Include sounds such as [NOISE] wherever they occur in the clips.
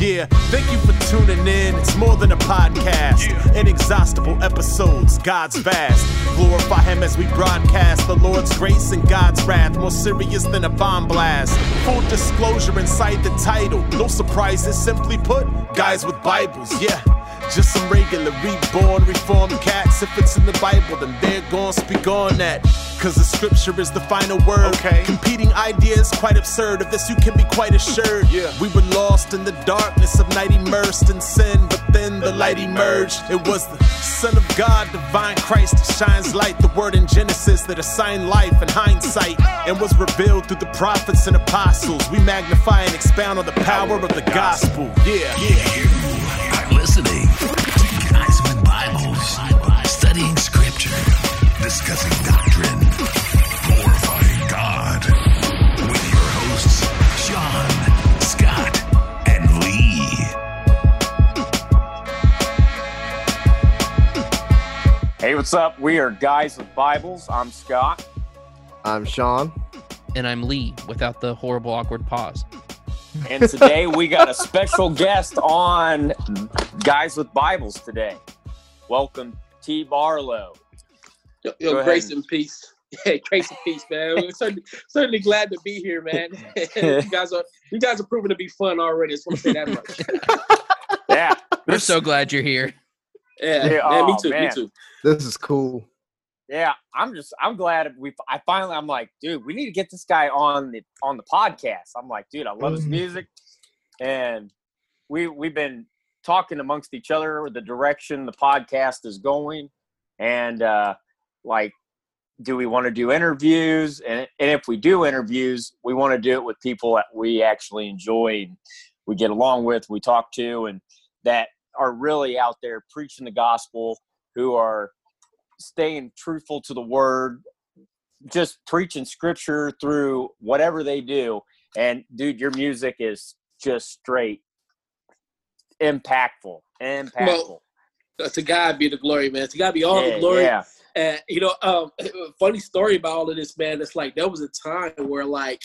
Yeah, thank you for tuning in. It's more than a podcast. Inexhaustible episodes, God's vast. Glorify Him as we broadcast the Lord's grace and God's wrath, more serious than a bomb blast. Full disclosure inside the title. No surprises, simply put, guys with Bibles, yeah. Just some regular, reborn, reformed cats. If it's in the Bible, then they're gonna speak on that. Cause the scripture is the final word. Okay. Competing ideas, quite absurd. Of this, you can be quite assured. Yeah. We were lost in the darkness of night, immersed in sin, but then the light emerged. It was the Son of God, divine Christ, that shines light. The word in Genesis that assigned life and hindsight, and was revealed through the prophets and apostles. We magnify and expound on the power of the gospel. Yeah, yeah. Discussing doctrine, glorifying God. With your hosts, Sean, Scott, and Lee. Hey, what's up? We are Guys with Bibles. I'm Scott. I'm Sean. and I'm Lee without the horrible awkward pause. And today we got a special guest on Guys with Bibles today. Welcome, T. Barlow. Yo, yo grace and peace. [LAUGHS] Yeah, grace and peace, man. We're certainly, certainly glad to be here, man. [LAUGHS] you guys are you guys are proving to be fun already. I just want to say that much. [LAUGHS] Yeah. We're so glad you're here. Yeah, Yeah, man, me oh, too, man. me too. This is cool. Yeah, I'm just I'm glad we I finally I'm like, dude, we need to get this guy on the on the podcast. I'm like, dude, I love his Mhm. music. And we we've been talking amongst each other the direction the podcast is going and uh like do we want to do interviews and and if we do interviews, we want to do it with people that we actually enjoy and we get along with, we talk to and that are really out there preaching the gospel who are staying truthful to the word, just preaching scripture through whatever they do. And dude, your music is just straight impactful. Impactful. Uh, to God be the glory, man. To God be all yeah, the glory. yeah. And you know, um, [LAUGHS] funny story about all of this, man. It's like there was a time where, like,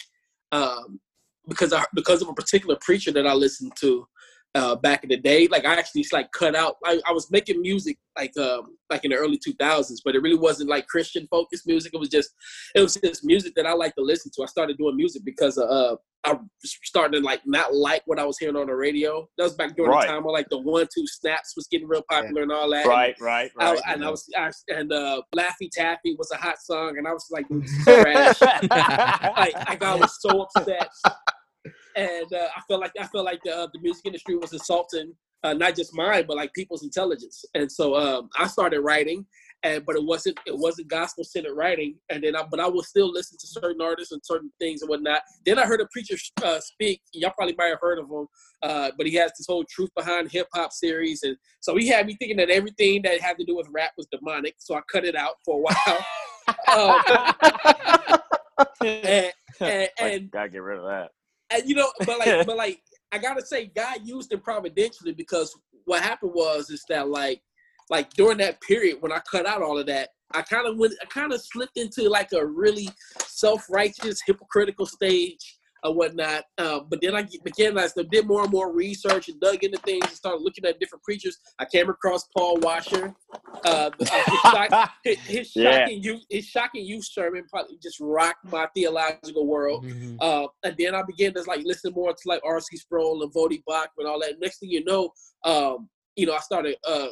um, because I because of a particular preacher that I listened to uh, back in the day, like I actually just, like cut out. I, I was making music like um, like in the early two thousands, but it really wasn't like Christian focused music. It was just it was just music that I like to listen to. I started doing music because uh, I was starting to like not like what I was hearing on the radio. That was back during Right. the time where like the one two snaps was getting real popular and all that. And Right, right, I, right. and I was I, and uh, Laffy Taffy was a hot song, and I was like, [LAUGHS] trash. [LAUGHS] like, like I was so upset, and uh, I felt like I felt like the, uh, the music industry was insulting uh, not just mine, but like people's intelligence. And so um, I started writing, and but it wasn't it wasn't gospel centered writing. And then I but I would still listen to certain artists and certain things and whatnot. Then I heard a preacher uh, speak. Y'all probably might have heard of him, uh, but he has this whole truth behind hip hop series, and so he had me thinking that everything that had to do with rap was demonic. So I cut it out for a while. [LAUGHS] [LAUGHS] um, [LAUGHS] and, and, and gotta get rid of that. And you know, but like, [LAUGHS] but like, I gotta say, God used it providentially because what happened was is that like, like during that period when I cut out all of that, I kind of went, I kind of slipped into like a really self-righteous, hypocritical stage or whatnot. Uh, but then I began, I did more and more research and dug into things and started looking at different preachers. I came across Paul Washer. Uh, his, [LAUGHS] shock, his, his Yeah. shocking youth, his shocking youth sermon probably just rocked my theological world. Uh, and then I began to like listen more to like R.C. Sproul and Voddie Baucham and all that. Next thing you know, um, you know, I started uh,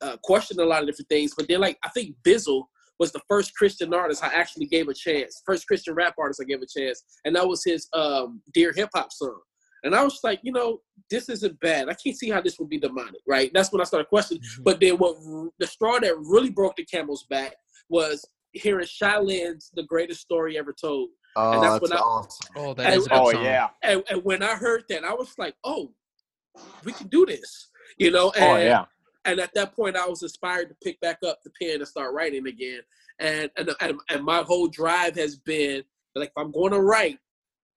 uh, questioning a lot of different things. But then, like, I think Bizzle was the first Christian artist I actually gave a chance. First Christian rap artist I gave a chance, and that was his um, "Dear Hip Hop" song. And I was like, you know, this isn't bad. I can't see how this would be demonic, right? That's when I started questioning. But then, what the straw that really broke the camel's back was hearing Shai Linne's "The Greatest Story Ever Told." Oh, that's that's, when I- awesome. Oh, that is a good oh yeah. And, and when I heard that, I was like, oh, we can do this, you know? And, Oh yeah. And at that point, I was inspired to pick back up the pen and start writing again. And and and, and my whole drive has been like, if I'm going to write,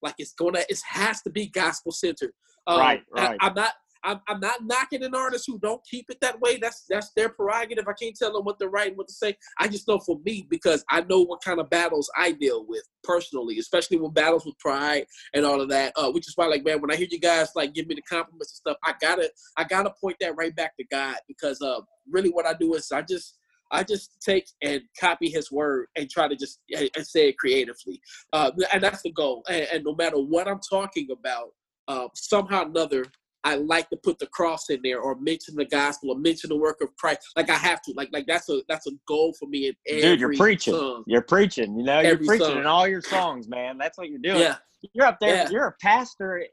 like it's gonna, it has to be gospel centered. Um, Right, right. I'm not. I'm, I'm not knocking an artist who don't keep it that way. That's that's their prerogative. I can't tell them what to write and what to say. I just know for me because I know what kind of battles I deal with personally, especially when battles with pride and all of that. Uh, which is why, like, man, when I hear you guys like give me the compliments and stuff, I gotta I gotta point that right back to God because uh, really what I do is I just I just take and copy his word and try to just and say it creatively, uh, and that's the goal. And, and, no matter what I'm talking about, uh, somehow another, I like to put the cross in there or mention the gospel or mention the work of Christ. Like I have to. Like like that's a that's a goal for me in every Dude, you're preaching. Song. You're preaching. You know, you're preaching song. in all your songs, man. That's what you're doing. Yeah, You're up there. Yeah. You're a pastor,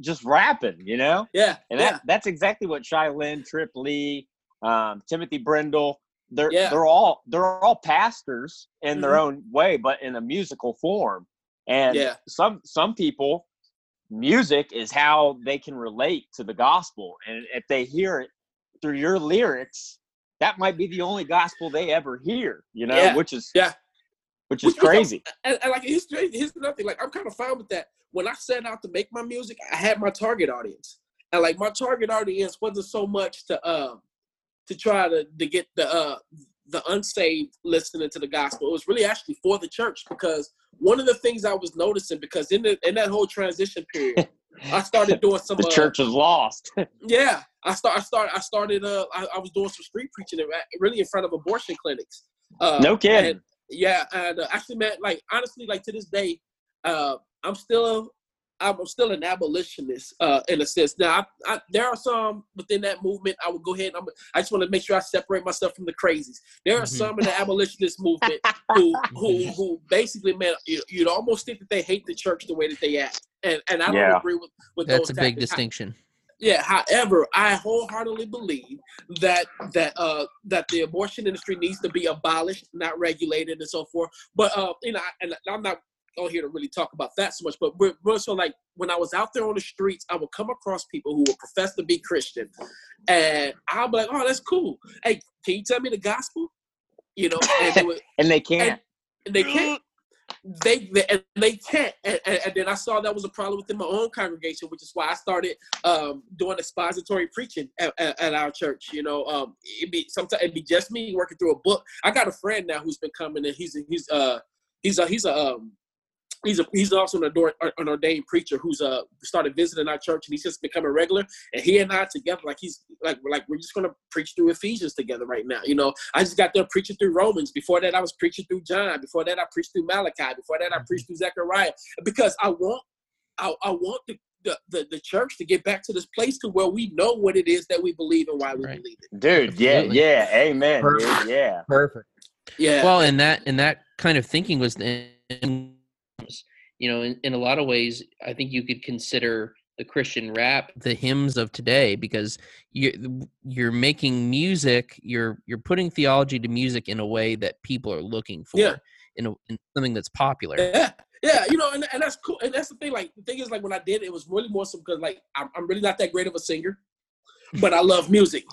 just rapping. You know, yeah, and yeah. that that's exactly what Shai Linne, Trip Lee, um, Timothy Brindle. They're Yeah. they're all they're all pastors in their Mhm. own way, but in a musical form. And Yeah. some some people, music is how they can relate to the gospel, and if they hear it through your lyrics, that might be the only gospel they ever hear. You know, Yeah. which is Yeah. which is Which- crazy. and, like here's, here's another thing. Like I'm kind of fine with that. When I set out to make my music, I had my target audience, and like my target audience wasn't so much to um to try to to get the uh the unsaved listening to the gospel. It was really actually for the church because one of the things I was noticing because in the in that whole transition period, [LAUGHS] I started doing some The uh, church is lost. [LAUGHS] yeah, I start. I start. I started. Uh, I, I was doing some street preaching, really in front of abortion clinics. Uh, no kidding. and- yeah, and uh, actually, man, like honestly, like to this day, uh, I'm still, I'm still an abolitionist uh, in a sense. Now, I, I, there are some within that movement. I would go ahead. And I'm, I just want to make sure I separate myself from the crazies. There are Mhm. some in the abolitionist movement [LAUGHS] who, who, who basically, man, you, you'd almost think that they hate the church the way that they act, and and I don't Yeah. agree with with That's those a big tactics. distinction. Yeah. However, I wholeheartedly believe that that uh that the abortion industry needs to be abolished, not regulated, and so forth. But uh, you know, and I'm not on here to really talk about that so much. But we're, we're so like when I was out there on the streets, I would come across people who would profess to be Christian, and I'll be like, "Oh, that's cool. Hey, can you tell me the gospel?" You know, and they would, [LAUGHS] and they can't. and they can't. They, they and they can't, and, and, and then I saw that was a problem within my own congregation, which is why I started um, doing expository preaching at, at, at our church. You know, um, it'd be sometimes it'd be just me working through a book. I got a friend now who's been coming, and he's a, he's uh he's a he's a um he's a he's also an, ador- an ordained preacher who's uh started visiting our church and he's just become a regular. And he and I together like he's like we're like we're just gonna preach through Ephesians together right now you know. I just got done preaching through Romans. Before that I was preaching through John. Before that I preached through Malachi. Before that I preached through Zechariah. Because I want I, I want the, the, the, the church to get back to this place to where we know what it is that we believe and why we Right. believe it. Dude, yeah, Absolutely. yeah, amen, dude, yeah. Perfect. yeah. Well, and that and that kind of thinking was, in, you know, in, in a lot of ways, I think you could consider the Christian rap the hymns of today because you you're making music, you're you're putting theology to music in a way that people are looking for, Yeah. in, a, in something that's popular. Yeah, yeah, you know, and, and that's cool. And that's the thing. Like the thing is, like when I did, it, it was really more so because like I'm, I'm really not that great of a singer, but I love music.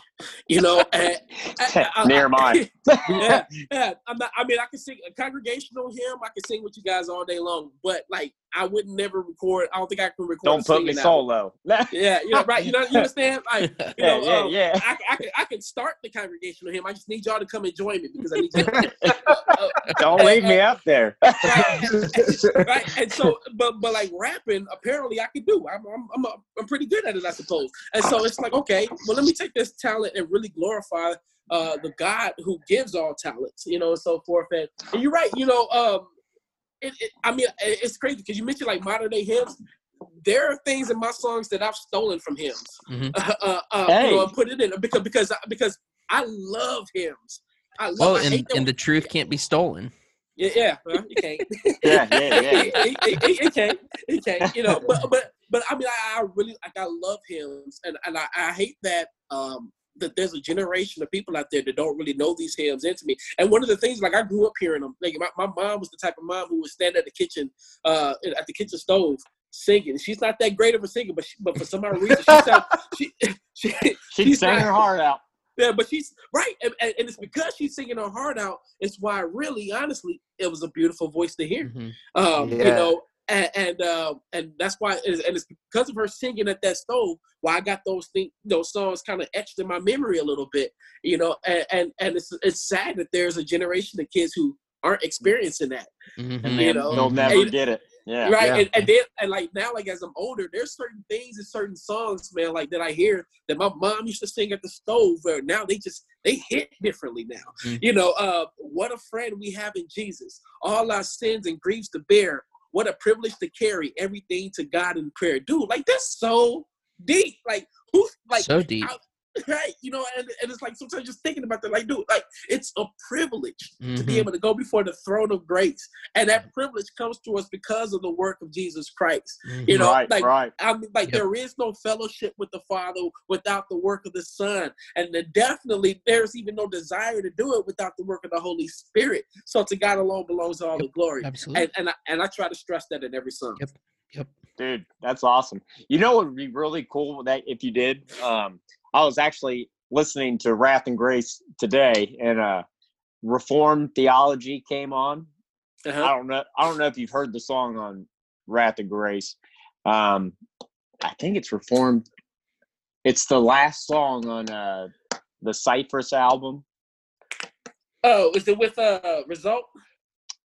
You know, [LAUGHS] and, I- I- Near mine. [LAUGHS] yeah, yeah. I'm not. I mean, I can sing a congregational hymn. I can sing with you guys all day long, but like I would never record. I don't think I can record. Don't put me solo. [LAUGHS] Yeah, you know, right? You know, you understand? Like, you yeah, know, yeah, um, yeah. I, I can I can start the congregational hymn. I just need y'all to come and join me because I need you. Uh, Don't leave me up there. right? And so, but but like rapping, apparently I can do. I'm I'm I'm, a, I'm pretty good at it, I suppose. And so it's like, okay, well, let me take this talent and really glorify uh, the God who gives all talents, you know, and so forth. And, and you're right, you know, um, it, it, I mean, it- it's crazy because you mentioned like modern day hymns. There are things in my songs that I've stolen from hymns, Mhm. [LAUGHS] uh, uh, Hey. you know, and put it in because because because I love hymns. I love. Well, I and, and the truth can't be stolen. yeah, yeah, well, you can't. [LAUGHS] [LAUGHS] Yeah, yeah, yeah. it, it, it, it can, it can, you know. But but but I mean, I, I really like I love hymns, and and I, I hate that um that there's a generation of people out there that don't really know these hymns into me. And one of the things, like I grew up hearing them. Like my, my mom was the type of mom who would stand at the kitchen, uh, at the kitchen stove singing. She's not that great of a singer, but she, but for some odd reason, she sound, [LAUGHS] she, she She she's sang not- her heart out. yeah, but she's right, and, and and it's because she's singing her heart out. It's why, really, honestly, it was a beautiful voice to hear. Mhm. Um, you know, and and, uh, and that's why, and it's because of her singing at that stove why I got those things, those songs kind of etched in my memory a little bit, you know. And and, and it's it's sad that there's a generation of kids who aren't experiencing that. Mhm. and You they, know, they'll never and- get it. Yeah. right Yeah. and, and then and like now like as i'm older there's certain things and certain songs man like that i hear that my mom used to sing at the stove where now they just they hit differently now Mhm. you know uh what a friend we have in jesus all our sins and griefs to bear what a privilege to carry everything to god in prayer dude like that's so deep like who like so deep. I- [LAUGHS] right you know and, and it's like sometimes just thinking about that like dude like it's a privilege to be Mhm. able to go before the throne of grace and that privilege comes to us because of the work of jesus christ you know right, like right. I mean, like Yep. there is no fellowship with the Father without the work of the Son, and then definitely there's even no desire to do it without the work of the Holy Spirit. So to God alone belongs all the glory, Absolutely. and and I, and I try to stress that in every song. Yep. Yep. Dude, that's awesome. You know what would be really cool that if you did? Um, I was actually listening to Wrath and Grace today, and uh, Reformed theology came on. I Uh-huh. don't know. I don't know if you've heard the song on Wrath and Grace. Um, I think it's Reformed. It's the last song on uh, the Cypress album. Oh, is it with uh result?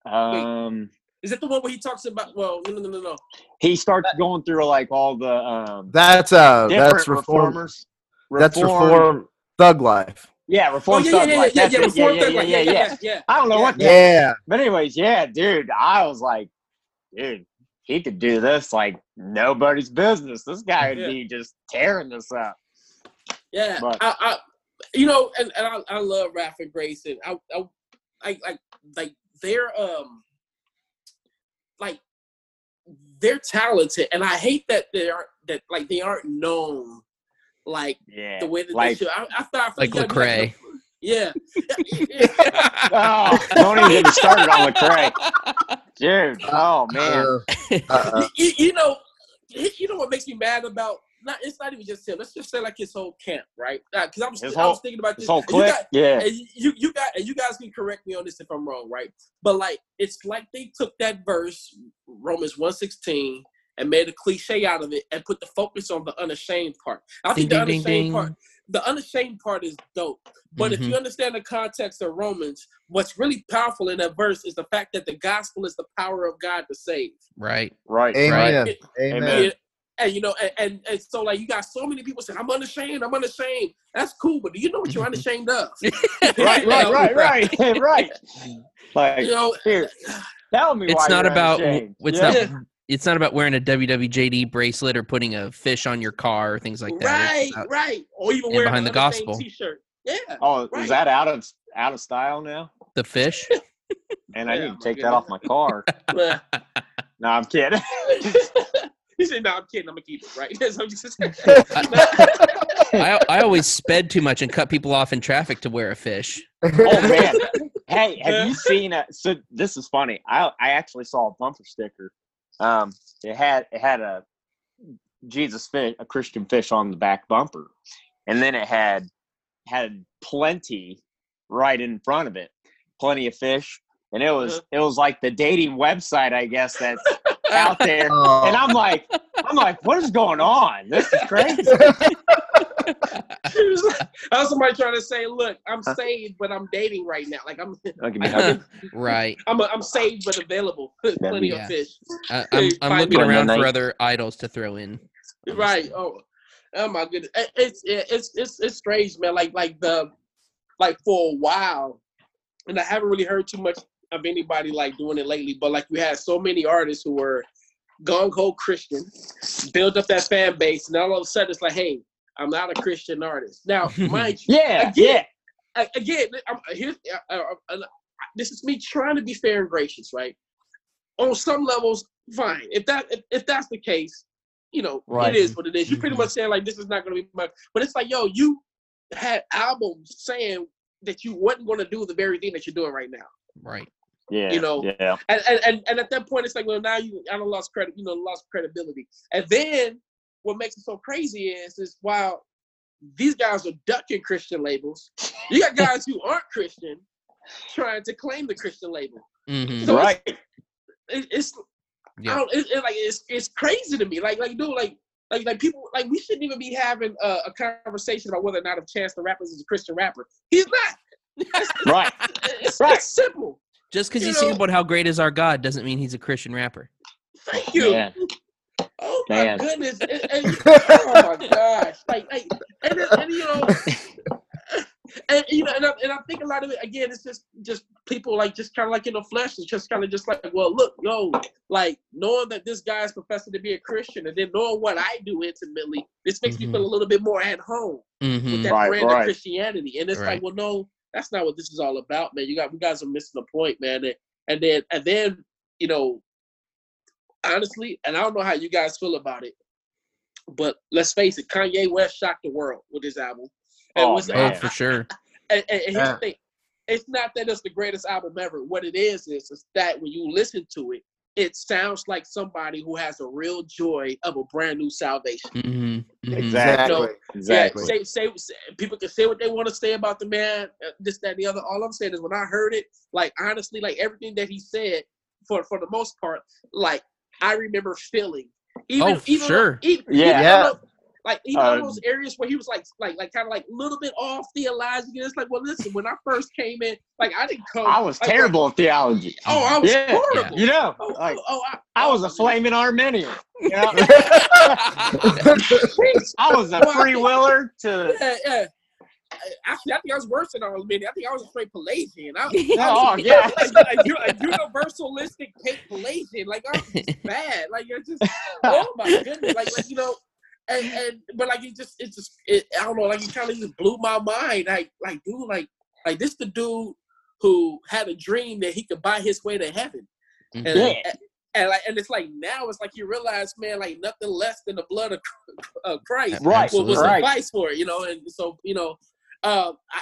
Um, Is it the one where he talks about? Well, no, no, no, no, no. he starts going through like all the um, That's uh different that's reform. That's reform thug life. Yeah, Oh reform yeah, yeah, Thug yeah, Life. yeah, That's yeah, it. Yeah, yeah, yeah, yeah. yeah. I don't know Yeah. what. Yeah. But anyways, yeah, dude, I was like, dude, he could do this like nobody's business. This guy would Yeah. be just tearing this up. Yeah, But- I, I, you know, and, and I, I love Wrath and Grace, and I, I, I, like, like they're, um, like, they're talented, and I hate that they aren't that like they aren't known like Yeah, the way that like they should. I, I thought Like you gotta Lecrae. yeah, oh, [LAUGHS] don't even get me started on Lecrae, dude. [LAUGHS] Oh man, Uh, uh, [LAUGHS] you, you know, you know what makes me mad about. Not, it's not even just him. Let's just say like his whole camp, right? Because I was, His I was thinking about this this. whole and you got- Yeah, and you you got and you guys can correct me on this if I'm wrong, right? But like it's like they took that verse Romans 116 and made a cliche out of it and put the focus on the unashamed part. I think the ding, unashamed ding, part the unashamed part is dope. But if Mhm. you understand the context of Romans, what's really powerful in that verse is the fact that the gospel is the power of God to save. Right. right. amen. Right. Amen. Amen. And, and you know, and, and, and so like you got so many people saying, I'm unashamed, I'm unashamed. That's cool, but do you know what you're [LAUGHS] unashamed of? Right, right, [LAUGHS] right, right, right. Like, [LAUGHS] You know, here, tell me why It's not you're about. unashamed. It's Yeah. not. It's not about wearing a WWJD bracelet or putting a fish on your car or things like that. right, about- right. Or even wearing behind the gospel. T-shirt. Yeah. Oh, Right. is that out of out of style now? the fish. [LAUGHS] And I Yeah, need to take that off my car. [LAUGHS] [LAUGHS] No, I'm kidding. he said, "No, I'm kidding. I'm gonna keep it." Right. So I'm just- I I always sped too much and cut people off in traffic to wear a fish. oh man. Hey, have you seen a so this is funny. I I actually saw a bumper sticker. Um it had it had a Jesus fish, a Christian fish on the back bumper. And then it had had plenty right in front of it. Plenty of fish. And it was it was like the dating website, I guess, that's out there. [LAUGHS] Oh. And I'm like, I'm like, what is going on? This is crazy. [LAUGHS] [LAUGHS] I was somebody trying to say, "Look, I'm saved, but I'm dating right now. Like I'm, Okay, [LAUGHS] okay. right. [LAUGHS] I'm, I'm saved but available. Plenty Yeah. of fish. I, I'm I'm looking around for other idols to throw in. Right. Oh, oh my goodness. It's it's it's it's strange, man. Like like the like for a while, and I haven't really heard too much of anybody like doing it lately. But like we had so many artists who were gung ho Christian, build up that fan base, and all of a sudden it's like, hey, I'm not a Christian artist. Now, [LAUGHS] mind you, Yeah, Again, yeah. again, I'm, here's uh, uh, uh, this is me trying to be fair and gracious, right? On some levels, fine. If that if, if that's the case, you know, Right. it is what it is. You're pretty much saying like this is not going to be my. But it's like, yo, you had albums saying that you wasn't going to do the very thing that you're doing right now, Right. Yeah. You know, yeah. and and and, and at that point, it's like, well, now you I don't lost credit, you know, lost credibility. And then what makes it so crazy is is while these guys are ducking Christian labels, you got [LAUGHS] guys who aren't Christian trying to claim the Christian label. hmm So it's- right. It, it's Yeah. I don't. It, it, like it's it's crazy to me. Like like dude, like like like people like we shouldn't even be having a, a conversation about whether or not if Chance the Rapper is a Christian rapper. He's not. [LAUGHS] Right. It's, Right. it's simple. Just because You you sing about how great is our God doesn't mean he's a Christian rapper. Thank you. Man. Oh my Man. goodness! And, and- [LAUGHS] oh my gosh! Like, like and, and you know, [LAUGHS] and you know, and I, and I think a lot of it again, it's just just people like just kind of like in the flesh. It's just kind of just like, well, look, yo, like knowing that this guy is professing to be a Christian, and then knowing what I do intimately, this makes Mhm. me feel a little bit more at home with hmm that Right, brand right. of Christianity. And it's Right. like, well, no, that's not what this is all about, man. You got you guys are missing the point, man. And, and then and then you know, honestly, and I don't know how you guys feel about it, but let's face it, Kanye West shocked the world with his album. And Oh, was- Oh, man. for [LAUGHS] sure. and, and, and here's Yeah. the thing. It's not that it's the greatest album ever. What it is is, is that when you listen to it, it sounds like somebody who has a real joy of a brand new salvation. hmm Exactly. No, Exactly. Yeah, say, say, say, people can say what they want to say about the man, uh, this, that, and the other. All I'm saying is when I heard it, like honestly, like everything that he said, for for the most part, like I remember feeling. Even, Oh, even sure. Even, Yeah. even Yeah. on like even on Uh, those areas where he was like, like, like kind of like a little bit off theologically. It's like, well, listen, when I first came in, like I didn't come. I was like, terrible at theology. Oh, I was Yeah, horrible. You know, Oh, like oh, oh, I, I oh, was a flaming Arminian. You know? [LAUGHS] [LAUGHS] I was a free willer to Yeah, yeah. Actually, I think I was worse than Arminian. I think I was a straight Pelagian. I, [LAUGHS] Oh, yeah. a, a, a universalistic fake Pelagian. Like I was just [LAUGHS] bad. Like you're just [LAUGHS] oh my goodness. Like like you know, and and but like it just it just it, I don't know. Like it kind of just blew my mind. Like like dude, like like this the dude who had a dream that he could buy his way to heaven. And, mm-hmm. Yeah. and, and like and it's like now it's like you realize, man, like nothing less than the blood of, of Christ right, will, will right. suffice for it, you know. And so, you know, um, I,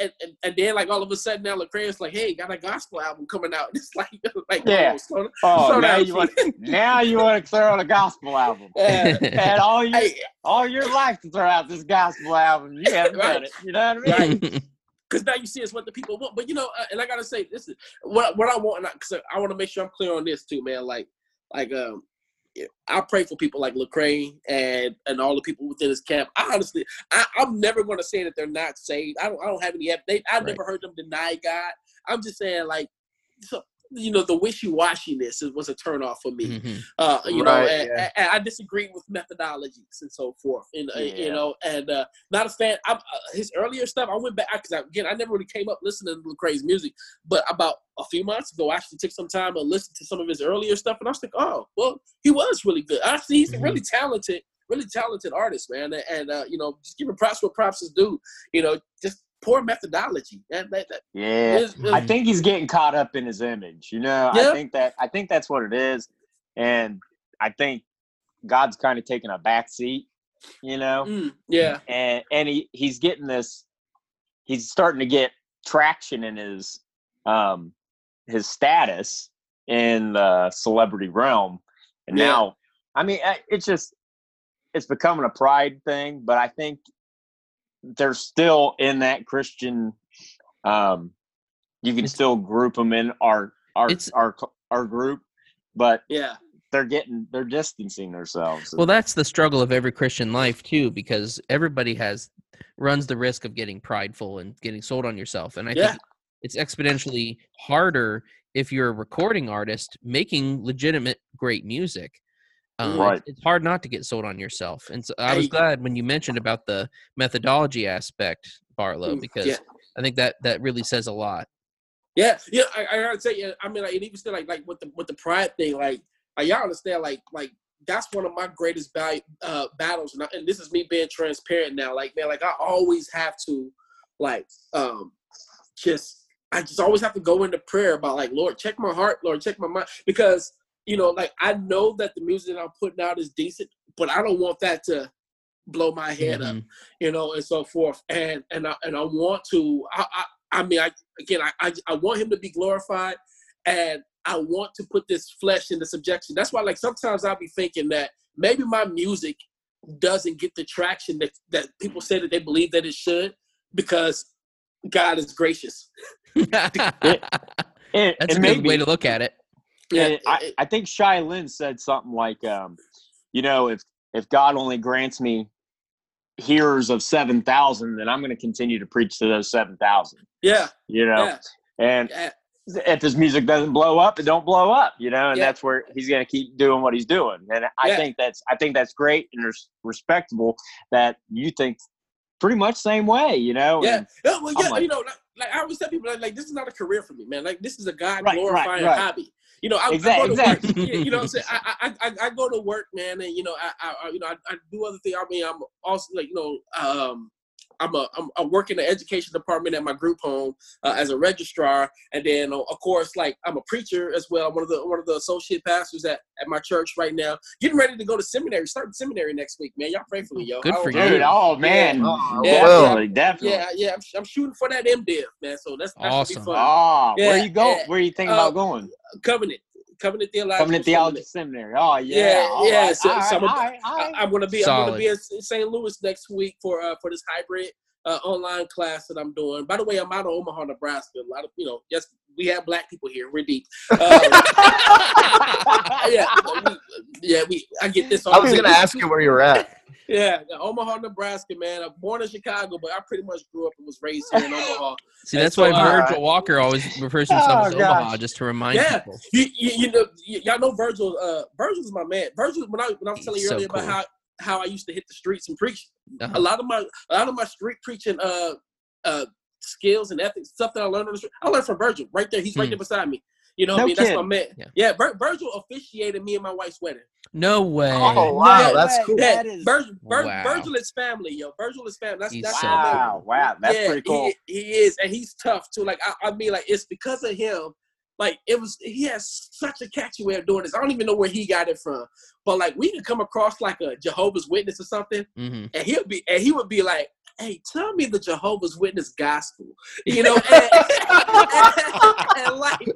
and, and and then like all of a sudden now Lecrae's like, hey, got a gospel album coming out. [LAUGHS] It's like [LAUGHS] like Yeah. oh, slow, Oh, slow now you want [LAUGHS] now you want to throw out a gospel album. Uh, And all your hey, all your life to throw out this gospel album. You haven't done Right. it. You know what I mean? Right. because now you see it's what the people want. But you know, uh, and I gotta say, this is what what I want. Because I, want to make sure I'm clear on this too, man. Like, like um, yeah, I pray for people like Lecrae and and all the people within his camp. I honestly, I, I'm never going to say that they're not saved. I don't I don't have any. They, I've Right. never heard them deny God. I'm just saying, like, so, you know, the wishy washiness was a turnoff for me. Mhm. Uh, you know, and, yeah. and I disagree with methodologies and so forth. And uh, you know, and uh, not a fan. I'm, uh, his earlier stuff, I went back because again, I never really came up listening to crazy music, but about a few months ago, I actually took some time and listened to some of his earlier stuff, and I was like, oh, well, he was really good. Actually, he's a Mhm. really talented, really talented artist, man. And, and uh, you know, just giving props where props is due. You know, just poor methodology. That, that, that Yeah. is- I think he's getting caught up in his image. You know, Yeah. I think that I think that's what it is, and I think God's kind of taking a back seat. You know, Mm, yeah, and and he he's getting this. He's starting to get traction in his um his status in the celebrity realm, and Yeah. now I mean it's just it's becoming a pride thing. But I think they're still in that Christian. Um, you can It's- still group them in our our our our group, but yeah, they're getting they're distancing themselves. Well, that's the struggle of every Christian life too, because everybody has runs the risk of getting prideful and getting sold on yourself. And I Yeah. think it's exponentially harder if you're a recording artist making legitimate great music. Um, it's- Right. It's hard not to get sold on yourself. And so I was Hey. glad when you mentioned about the methodology aspect, Barlow, Mm, because yeah. I think that that really says a lot. Yeah, yeah, I, I gotta say, yeah, I mean, like, and even still, like, like with the with the pride thing, like, like y'all understand, like, like that's one of my greatest value, uh, battles, and, I, and this is me being transparent now. Like, man, like I always have to, like, um, just I just always have to go into prayer about like, Lord, check my heart, Lord, check my mind, because you know, like I know that the music that I'm putting out is decent, but I don't want that to blow my head up Mhm. you know, and so forth. And and I and I want to. I I, I mean, I again, I, I I want him to be glorified, and I want to put this flesh into subjection. That's why, like, sometimes I'll be thinking that maybe my music doesn't get the traction that that people say that they believe that it should, because God is gracious. And- [LAUGHS] [LAUGHS] That's and a good maybe- way to look at it. Yeah, I, I think Shai Linne said something like, um, you know, if if God only grants me hearers of seven thousand, then I'm going to continue to preach to those seven thousand. yeah, You know, yeah, and yeah. if his music doesn't blow up, it don't blow up. You know, and Yeah. that's where he's going to keep doing what he's doing. And I think that's I think that's great and res- respectable that you think pretty much same way. You know, Yeah, well, yeah. like- you know, like, like I always tell people, like, like, this is not a career for me, man. Like this is a God Right, right, glorifying right. hobby. You know, I, Exact- I go to exactly. work. You, know, what I'm saying [LAUGHS] I, I, I, I go to work, man, and you know, I, I I- you know, I, I do other things. I mean, I'm also like, you know, um, I'm a I'm, I work in the education department at my group home uh, as a registrar, and then uh, of course, like I'm a preacher as well. I'm one of the one of the associate pastors at, at my church right now. Getting ready to go to seminary, starting seminary next week, man. Y'all pray for me, yo. Good for you. dude, oh man, Oh, Yeah. definitely, definitely. Yeah, yeah, I'm, I'm shooting for that MDiv, man. So that's that Awesome. be fun. Oh, where you go? yeah. Where you thinking Uh, about going? Covenant, Covenant Theological Covenant Theology Seminary. Seminary. Oh yeah, Yeah, all yeah, right, so- all so right, I'm a- all right, all I, right. I'm gonna be I'm gonna be in St. Louis next week for uh, for this hybrid uh, online class that I'm doing. By the way, I'm out of Omaha, Nebraska. A lot of you know, yes, we have black people here. We're deep. Uh, [LAUGHS] yeah, we, yeah, we. I get this. all I was gonna ask you where you're at. Yeah, Omaha, Nebraska, man. I'm born in Chicago, but I pretty much grew up and was raised here in [LAUGHS] Omaha. See, And that's so, why uh, Virgil Walker always refers to himself Oh, as gosh. Omaha, just to remind Yeah. people. You, you, you know, y- y'all know Virgil. Uh, Virgil's my man. Virgil, when I when I was He's telling you so earlier cool. about how how I used to hit the streets and preach. Uh-huh. A lot of my a lot of my street preaching uh uh skills and ethics stuff that I learned on the street. I learned from Virgil right there. He's right Hmm. there beside me. You know, what I mean, that's my man. Yeah. Yeah, Vir- Virgil officiated me and my wife's wedding. No way. Oh, wow, Yeah, that's way. cool. Yeah, That is- Virgil, Vir- Wow. Virgil is family, yo. Virgil is family. That's that's so. Wow, wow, that's yeah, pretty cool. He, he is, and he's tough too. Like I, I mean, like it's because of him. Like it was, he has such a catchy way of doing this. I don't even know where he got it from, but like we could come across like a Jehovah's Witness or something, hmm and he'll be, and he would be like, "Hey, tell me the Jehovah's Witness gospel," you know, and, and, and, like.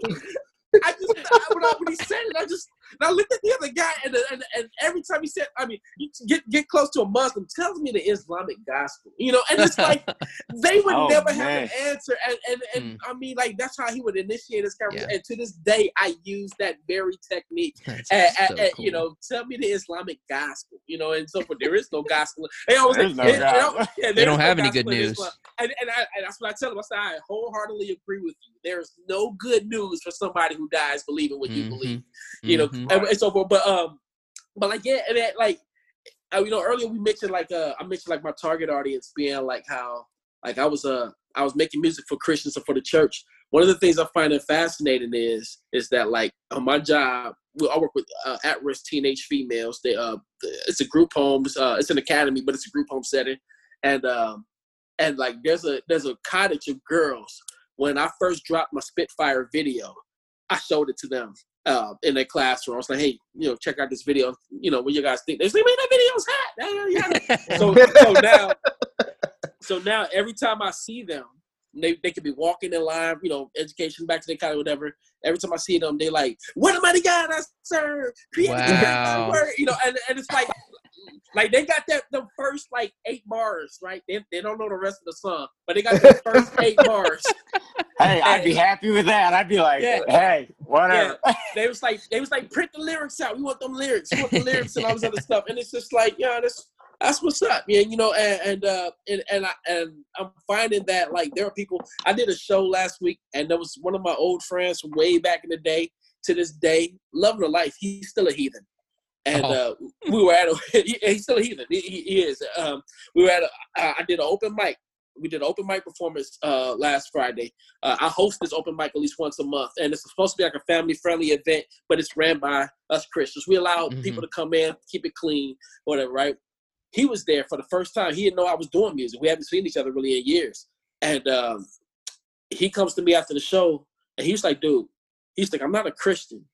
I just when, I, when he said it, I just and I looked at the other guy, and, and and every time he said, I mean, you get get close to a Muslim, tells me the Islamic gospel, you know, and it's like [LAUGHS] they would Oh, never have an answer, and and, and Hmm. I mean, like that's how he would initiate his conversation. Yeah. And to this day, I use that very technique. [LAUGHS] That's And, so and- and, cool. you know, tell me the Islamic gospel, you know, and so forth. There is no gospel. They always There's say, no "Hey, they don't- yeah, They don't no have any gospel good news. And, and, I, and that's what I tell them. I say, I wholeheartedly agree with you. There's no good news for somebody who dies believing what you Mhm. believe you know, Mhm. and, and so forth. But um, but like yeah, and that, like uh, you know, earlier we mentioned like uh, I mentioned like my target audience being like how like I was uh I was making music for Christians and for the church. One of the things I find it fascinating is is that like on my job, well, I work with uh, at-risk teenage females. They uh, it's a group home. Uh, it's an academy, but it's a group home setting, and um, and like there's a there's a cottage of girls. When I first dropped my Spitfire video, I showed it to them uh, in their classroom. I was like, hey, you know, check out this video. You know, what you guys think? They say, man, that video's hot. [LAUGHS] So, so now, so now every time I see them, they, they could be walking in line, you know, education back to their college, whatever. Every time I see them, they like, what am I the God I serve? Created Wow. [LAUGHS] You know, and, and it's like, like they got that the first like eight bars, right? They, they don't know the rest of the song, but they got the [LAUGHS] first eight bars. Hey, I'd be happy with that. I'd be like, Yeah. hey, whatever. they was like they was like print the lyrics out. We want them lyrics. We want the lyrics and all this other stuff. And it's just like, yeah, that's that's what's up, man. You know, and and uh and and, I, and I'm finding that like there are people. I did a show last week, and there was one of my old friends from way back in the day. To this day, loving the life. He's still a heathen. And Oh. uh, we were at a, [LAUGHS] he- he's still a heathen. He, he he is. Um, we were at a, I did an open mic. We did an open mic performance uh, last Friday. Uh, I host this open mic at least once a month, and it's supposed to be like a family friendly event, but it's ran by us Christians. We allow Mhm. people to come in, keep it clean, whatever, right? He was there for the first time. He didn't know I was doing music. We haven't seen each other really in years. And um, he comes to me after the show, and he's like, dude, he's like, I'm not a Christian,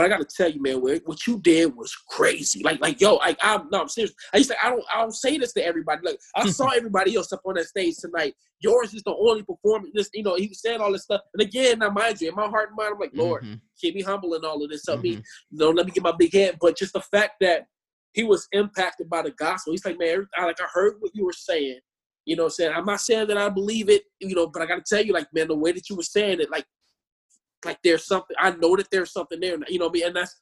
but I got to tell you, man, what what you did was crazy. Like, like, yo, like, I'm no, I'm serious. I used to, I don't, I don't say this to everybody. Like, I saw [LAUGHS] everybody else up on that stage tonight. Yours is the only performance. This, you know, he was saying all this stuff. And again, now mind you, in my heart and mind, I'm like, Lord, Mhm. keep me humble in all of this. Help me, Mhm. don't let me get my big head. But just the fact that he was impacted by the gospel. He's like, man, I, like I heard what you were saying. You know, what I'm saying I'm not saying that I believe it. You know, but I got to tell you, like, man, the way that you were saying it, like, like there's something. I know that there's something there. You know what I mean? And that's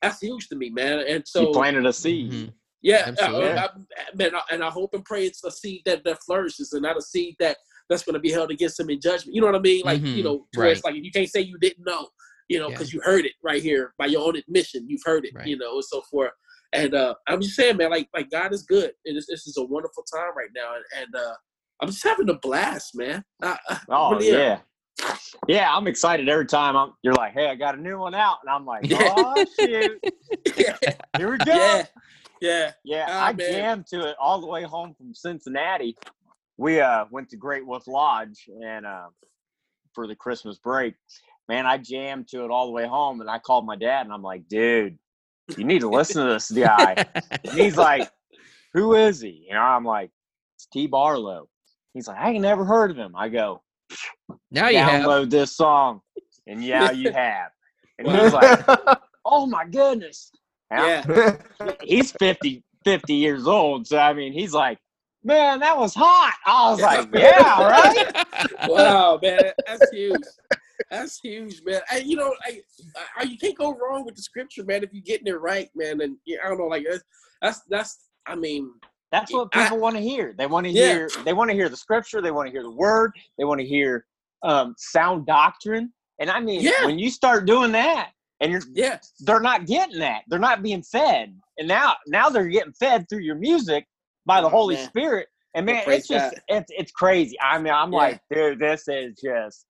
that's huge to me, man. And He so planted a seed. Mhm. yeah, Absolutely. I, I, man, and I hope and pray it's a seed that that flourishes and not a seed that that's going to be held against him in judgment. You know what I mean? Like you Mhm. know, to where it's Right. like you can't say you didn't know, you know, Yeah. because you heard it right here by your own admission. You've heard it, Right. you know, and so forth. And uh, I'm just saying, man, like like God is good, and this, this is a wonderful time right now, and, and uh, I'm just having a blast, man. I, I Oh really am. Yeah. I'm excited every time I'm you're like, hey, I got a new one out. And I'm like, [LAUGHS] oh shoot. yeah, Here we go. yeah, yeah. Yeah, Ah, I man. jammed to it all the way home from Cincinnati. We uh went to Great Wolf Lodge and uh, for the Christmas break. Man, I jammed to it all the way home, and I called my dad, and I'm like, dude, you need to listen to this guy. And he's like, who is he? You know, I'm like, it's T Barlow. He's like, I ain't never heard of him. I go, now you have. download this song, and yeah, you [LAUGHS] have. And he's like, [LAUGHS] oh my goodness. And Yeah, [LAUGHS] he's 50, 50 years old. So I mean, he's like, man, that was hot. I was like, yeah, right. wow, man, that's huge. That's huge, man. And you know, I, I, uh, you can't go wrong with the scripture, man. If you're getting it right, man. And I don't know, like that's that's, that's I mean, That's what people want to hear. They want to Yeah. hear. They want to hear the scripture. They want to hear the word. They want to hear um, sound doctrine. And I mean, Yeah. when you start doing that, and you're yeah, they're not getting that. They're not being fed. And now now they're getting fed through your music by the Oh, Holy man. Spirit. And man, it's just God. it's it's crazy. I mean, I'm Yeah. like, dude, this is just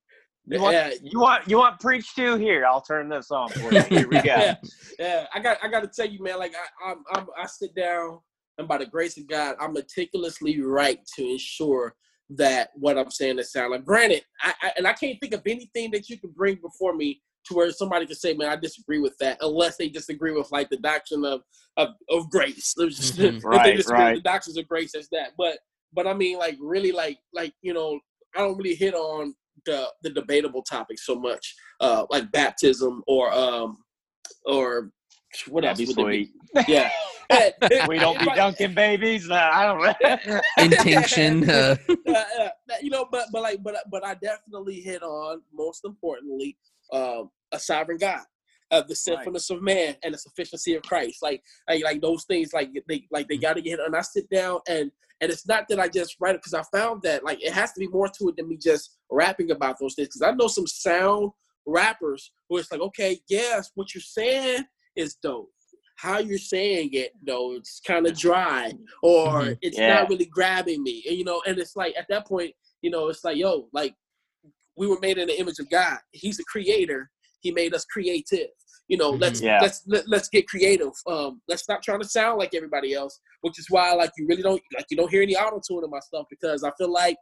you want, yeah, you want you want preach to here. I'll turn this on for you. Here we [LAUGHS] go. yeah, yeah. I got I got to tell you, man. Like I, I'm, I'm I sit down and by the grace of God, I meticulously write to ensure that what I'm saying is sound. Like, granted, I, I and I can't think of anything that you can bring before me to where somebody can say, "Man, I disagree with that," unless they disagree with like the doctrine of of, of grace. [LAUGHS] There's just- Mhm. Right, they disagree right. with the doctrines of grace, as that. But but I mean, like really, like like you know, I don't really hit on the the debatable topics so much, uh, like baptism or um or what? That'd be would it sweet. Yeah. [LAUGHS] [LAUGHS] we don't be dunking babies. Uh, I don't. Know. [LAUGHS] Intention. Uh, uh, uh, you know, but but like but but I definitely hit on most importantly um, a sovereign God, of the sinfulness of man and the sufficiency of Christ. Like like, like those things like they like they got to get. And I sit down and and it's not that I just write it because I found that like it has to be more to it than me just rapping about those things. Because I know some sound rappers who it's like, okay, yes, what you're saying is dope. How you're saying it though, it's kind of dry or Mhm. it's Yeah. not really grabbing me. And you know, and it's like at that point, you know, it's like, yo, like we were made in the image of God. He's the creator. He made us creative. You know, let's Mhm. Yeah. let's let, let's get creative. Um, let's stop trying to sound like everybody else, which is why like you really don't like you don't hear any auto tune in my stuff because I feel like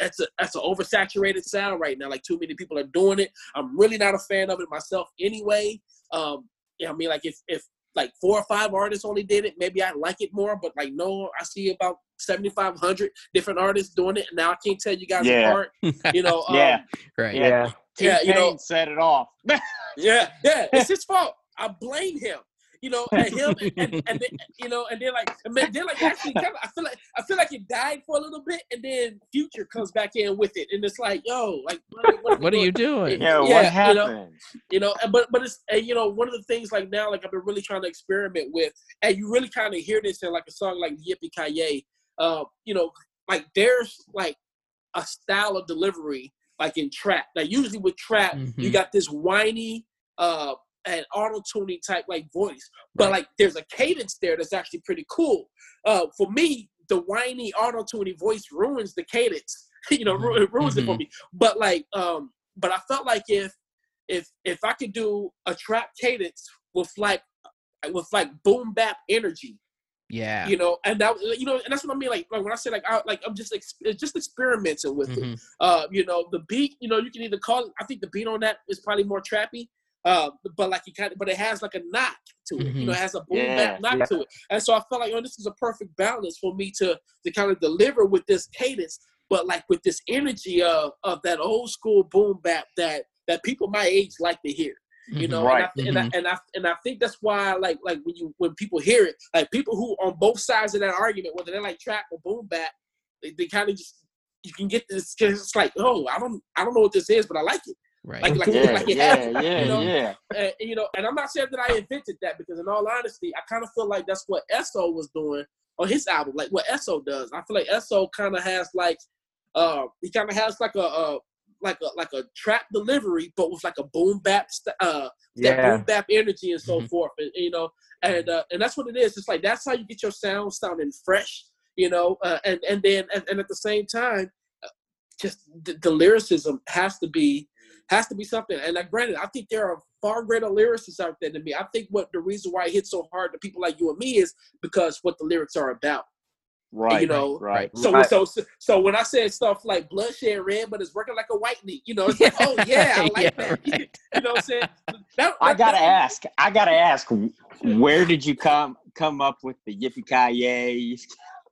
that's a that's an oversaturated sound right now. Like too many people are doing it. I'm really not a fan of it myself anyway. Um, yeah, I mean like if if like four or five artists only did it, maybe I like it more. But like no, I see about seventy five hundred different artists doing it. And now I can't tell you guys Yeah. apart. [LAUGHS] You know, um, Yeah. right. Yeah. Yeah, you know- set it off. [LAUGHS] yeah, yeah, it's his fault. I blame him. You know, and him, and, [LAUGHS] and, then, you know, and then like, and then then, like actually, kind of, I feel like I feel like it died for a little bit, and then Future comes back in with it, and it's like, yo, like, what, what, What are you doing? Yeah, Yeah, what you know, you know and- but but it's and you know one of the things like now like i've been really trying to experiment with and you really kind of hear this in like a song like yippee ki uh you know like there's like a style of delivery like in trap like usually with trap you Mhm. got this whiny uh and auto tuning type like voice but like there's a cadence there that's actually pretty cool uh for me the whiny auto tuning voice ruins the cadence [LAUGHS] you know it ruins it for Mhm. me but like um but i felt like if if if I could do a trap cadence with like with like boom bap energy, Yeah. you know, and that you know, and that's what I mean. Like, like when I say like I like I'm just ex- just experimenting with it. Mhm. Uh, you know, the beat, you know, you can either call it. I think the beat on that is probably more trappy. Uh, but like you kind of, but it has like a knock to it. You know, it has a boom Yeah, bap knock yeah. to it. And so I felt like, oh, this is a perfect balance for me to to kind of deliver with this cadence, but like with this energy of of that old school boom bap that that people my age like to hear you Mhm. know Right. and, I, and, I, and I and I think that's why like like when you when people hear it like people who on both sides of that argument whether they like trap or boom bap they, they kind of just you can get this 'cause it's like oh I don't I don't know what this is but I like it Right. Like, like, Yeah, like it yeah, happened, yeah, you know? yeah. and, you know, and I'm not saying that I invented that because, in all honesty, I kind of feel like that's what Esso was doing on his album, like what Esso does. I feel like Esso kind of has like, uh, he kind of has like a, uh, like a like a trap delivery, but with like a boom bap, st- uh, that boom bap energy and so Mhm. forth, and you know, and uh, and that's what it is. It's like that's how you get your sound sounding fresh, you know, uh, and and then and, and at the same time, uh, just the, the lyricism has to be has to be something. And like, granted, I think there are far greater lyricists out there than me. I think what the reason why it hits so hard to people like you and me is because what the lyrics are about. Right. you know, right. So, Right. so, so, so when I said stuff like bloodshed red, but it's working like a white meat, you know, it's like, oh [LAUGHS] yeah, I like Yeah, that. [LAUGHS] right. you know what I'm saying? That- I gotta that- ask. I gotta ask. [LAUGHS] Where did you come come up with the yippee ki yay?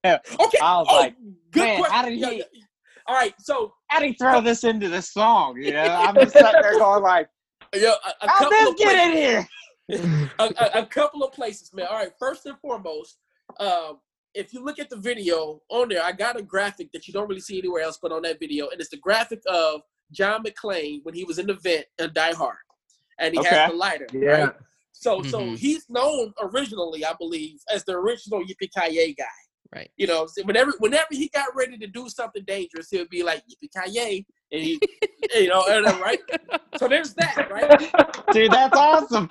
Okay. I was oh, like, good man, question. how did Yeah, he- yeah. All right, so How did he throw this into the song? You know, I'm just [LAUGHS] sitting there going like, Yo, a, a how couple of get in here? [LAUGHS] a, a, a couple of places, man. All right, first and foremost, um, if you look at the video on there, I got a graphic that you don't really see anywhere else but on that video, and it's the graphic of John McClane when he was in the vent in Die Hard, and he Okay. has the lighter. Yeah. Right? So, so Mhm. he's known originally, I believe, as the original Yippee Ki guy. Right. You know, so whenever whenever he got ready to do something dangerous, he'll be like Yippee Ki and he, [LAUGHS] you know, and, right. So there's that, right? Dude, that's awesome.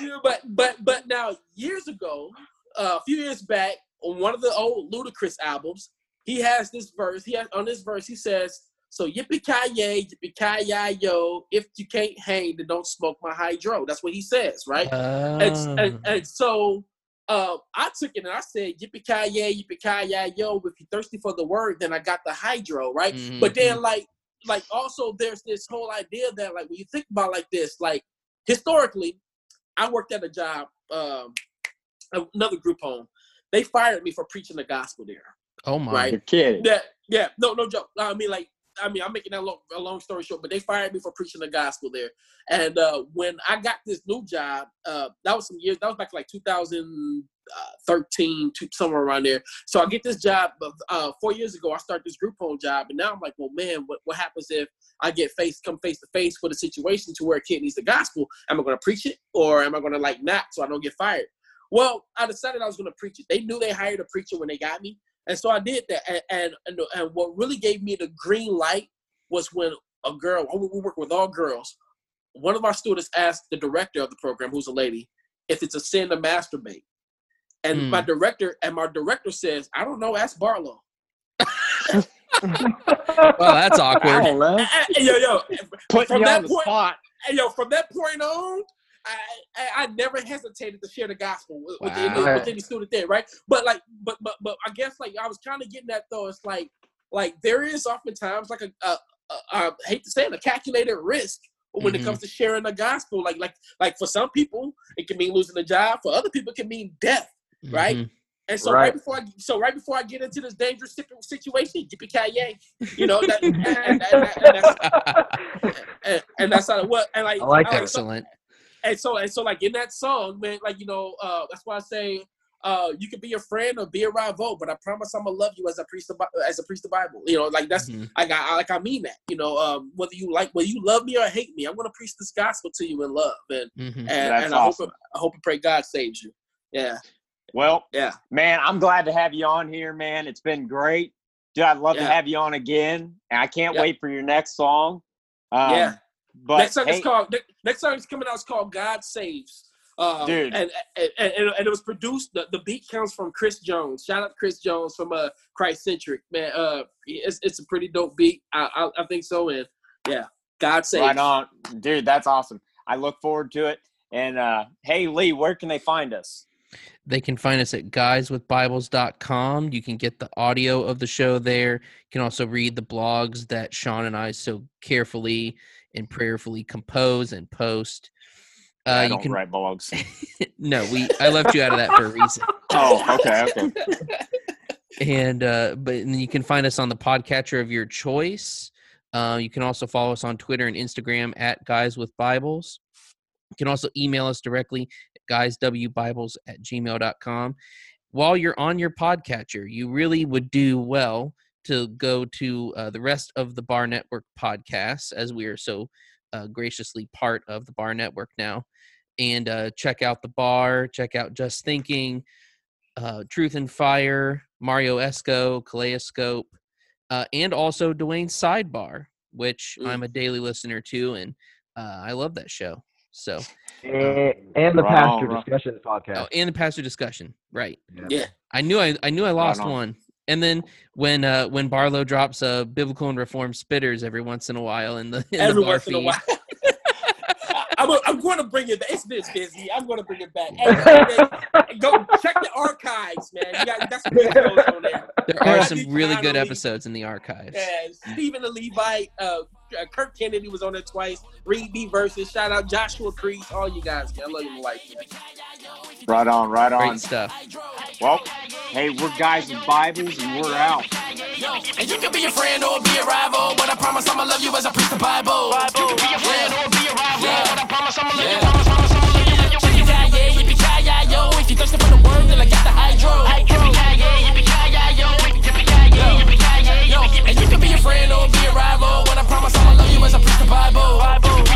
Yeah, but but but now years ago, uh, a few years back, on one of the old Ludacris albums, he has this verse. He has on this verse, he says, "So yippee ki yay, yippee ki yay yo. If you can't hang, then don't smoke my hydro." That's what he says, right? And, Ah. and, and so um, I took it and I said, "Yippee ki yay, yippee ki yay yo. If you're thirsty for the word, then I got the hydro, right?" Mhm, But then like like also there's this whole idea that like when you think about like this, like historically, I worked at a job, um, another group home. They fired me for preaching the gospel there. oh my. right. You're kidding. Yeah, yeah, no, no joke. I mean, like, I mean, I'm making that long, a long story short, but they fired me for preaching the gospel there. And uh, when I got this new job, uh, that was some years. That was back like 2013, to, somewhere around there. So I get this job uh, four years ago. I start this group home job, and now I'm like, well, man, what, what happens if I get face come face to face with a situation to where a kid needs the gospel? Am I going to preach it, or am I going to like not so I don't get fired? Well, I decided I was going to preach it. They knew they hired a preacher when they got me. And so I did that. And, and, and, and what really gave me the green light was when a girl, we we work with all girls, one of our students asked the director of the program, who's a lady, if it's a sin to masturbate. And Hmm. my director, and my director says, I don't know, ask Barlow. Well, that's [LAUGHS] awkward. don't know. And- and- yo, yo, Putting from that point- spot. yo, from that point on, I, I, I never hesitated to share the gospel with, with, any, Wow. with any student there, right? But like, but but but I guess like I was kind of getting that though. It's like like there is oftentimes like a, a, a I hate to say it, a calculated risk when it Mhm. comes to sharing the gospel. Like like like for some people it can mean losing a job. For other people it can mean death. Right? Mhm. And so right, Right. before I so right before I get into this dangerous situ- situation, yippee ki you know that, and, and, and, and that's and, and that's how it was. And like I like I that. so- Excellent. And so and so like in that song, man, like you know, uh, that's why I say uh, you can be a friend or be a rival, but I promise I'm gonna love you as a priest of Bi- as a priest of Bible. You know, like that's Mhm. I got I, like I mean that. You know, um, whether you like whether you love me or hate me, I'm gonna preach this gospel to you in love, and Mhm. and, That's and awesome. I hope I hope and pray God saves you. Yeah, Well, yeah. man, I'm glad to have you on here, man. It's been great. Dude, I'd love to have you on again. And I can't Yep. wait for your next song. Um, Yeah. But next song hey, is called next song is coming out. It's called God Saves. Um, Dude. and, and, and and it was produced. The, the beat comes from Chris Jones. Shout out Chris Jones from uh Christ Centric man. Uh, it's it's a pretty dope beat. I I, I think so. And yeah, God Saves. right on. Dude, that's awesome. I look forward to it. And uh, hey, Lee, where can they find us? They can find us at guyswithbibles.com. You can get the audio of the show there. You can also read the blogs that Sean and I so carefully and prayerfully compose and post. Uh, I you don't can write blogs. [LAUGHS] no, we I left you out of that for a reason. [LAUGHS] oh, okay, okay. [LAUGHS] and uh but and you can find us on the podcatcher of your choice uh, you can also follow us on twitter and instagram at guys with bibles you can also email us directly at guyswbibles at gmail.com while you're on your podcatcher you really would do well to go to uh, the rest of the bar network podcasts as we are so uh, graciously part of the Bar Network now. And uh, check out the Bar. Check out Just Thinking, uh, Truth and Fire, Mario Esco, Kaleidoscope, uh, and also Dwayne's Sidebar, which Mm. I'm a daily listener to, and uh, I love that show. So, And, and the Right on, pastor right. discussion podcast. oh, and the pastor discussion, right? Yeah. I knew I I knew I lost on. one. And then when uh when Barlow drops uh biblical and reformed spitters every once in a while in the in Every the once in a while. [LAUGHS] [LAUGHS] I'm, a, I'm going to bring it back. It's been busy. I'm going to bring it back. Hey, go check the archives, man. You got, that's good shows on there. There are some really good episodes in the archives. Yeah, Stephen the Levite, uh, uh, Kirk Kennedy was on there twice. Reed B versus. Shout out Joshua Creese. All you guys. I love you like you. Right on, right on. Great stuff. Well, hey, we're guys in Bibles and we're out. And you can be a friend or be a rival, but I promise I'ma love you as I preach the Bible. Bible. You can be a friend yeah. or be a rival, yeah. but I promise I'ma love yeah. you. Promise, promise, I'ma love you. If you thirsty for the word, then I got the hydro. Yippee-ki-yay, yippee-ki-yay, yo. Yo. And you can be a friend or be a rival. Bible. Bible.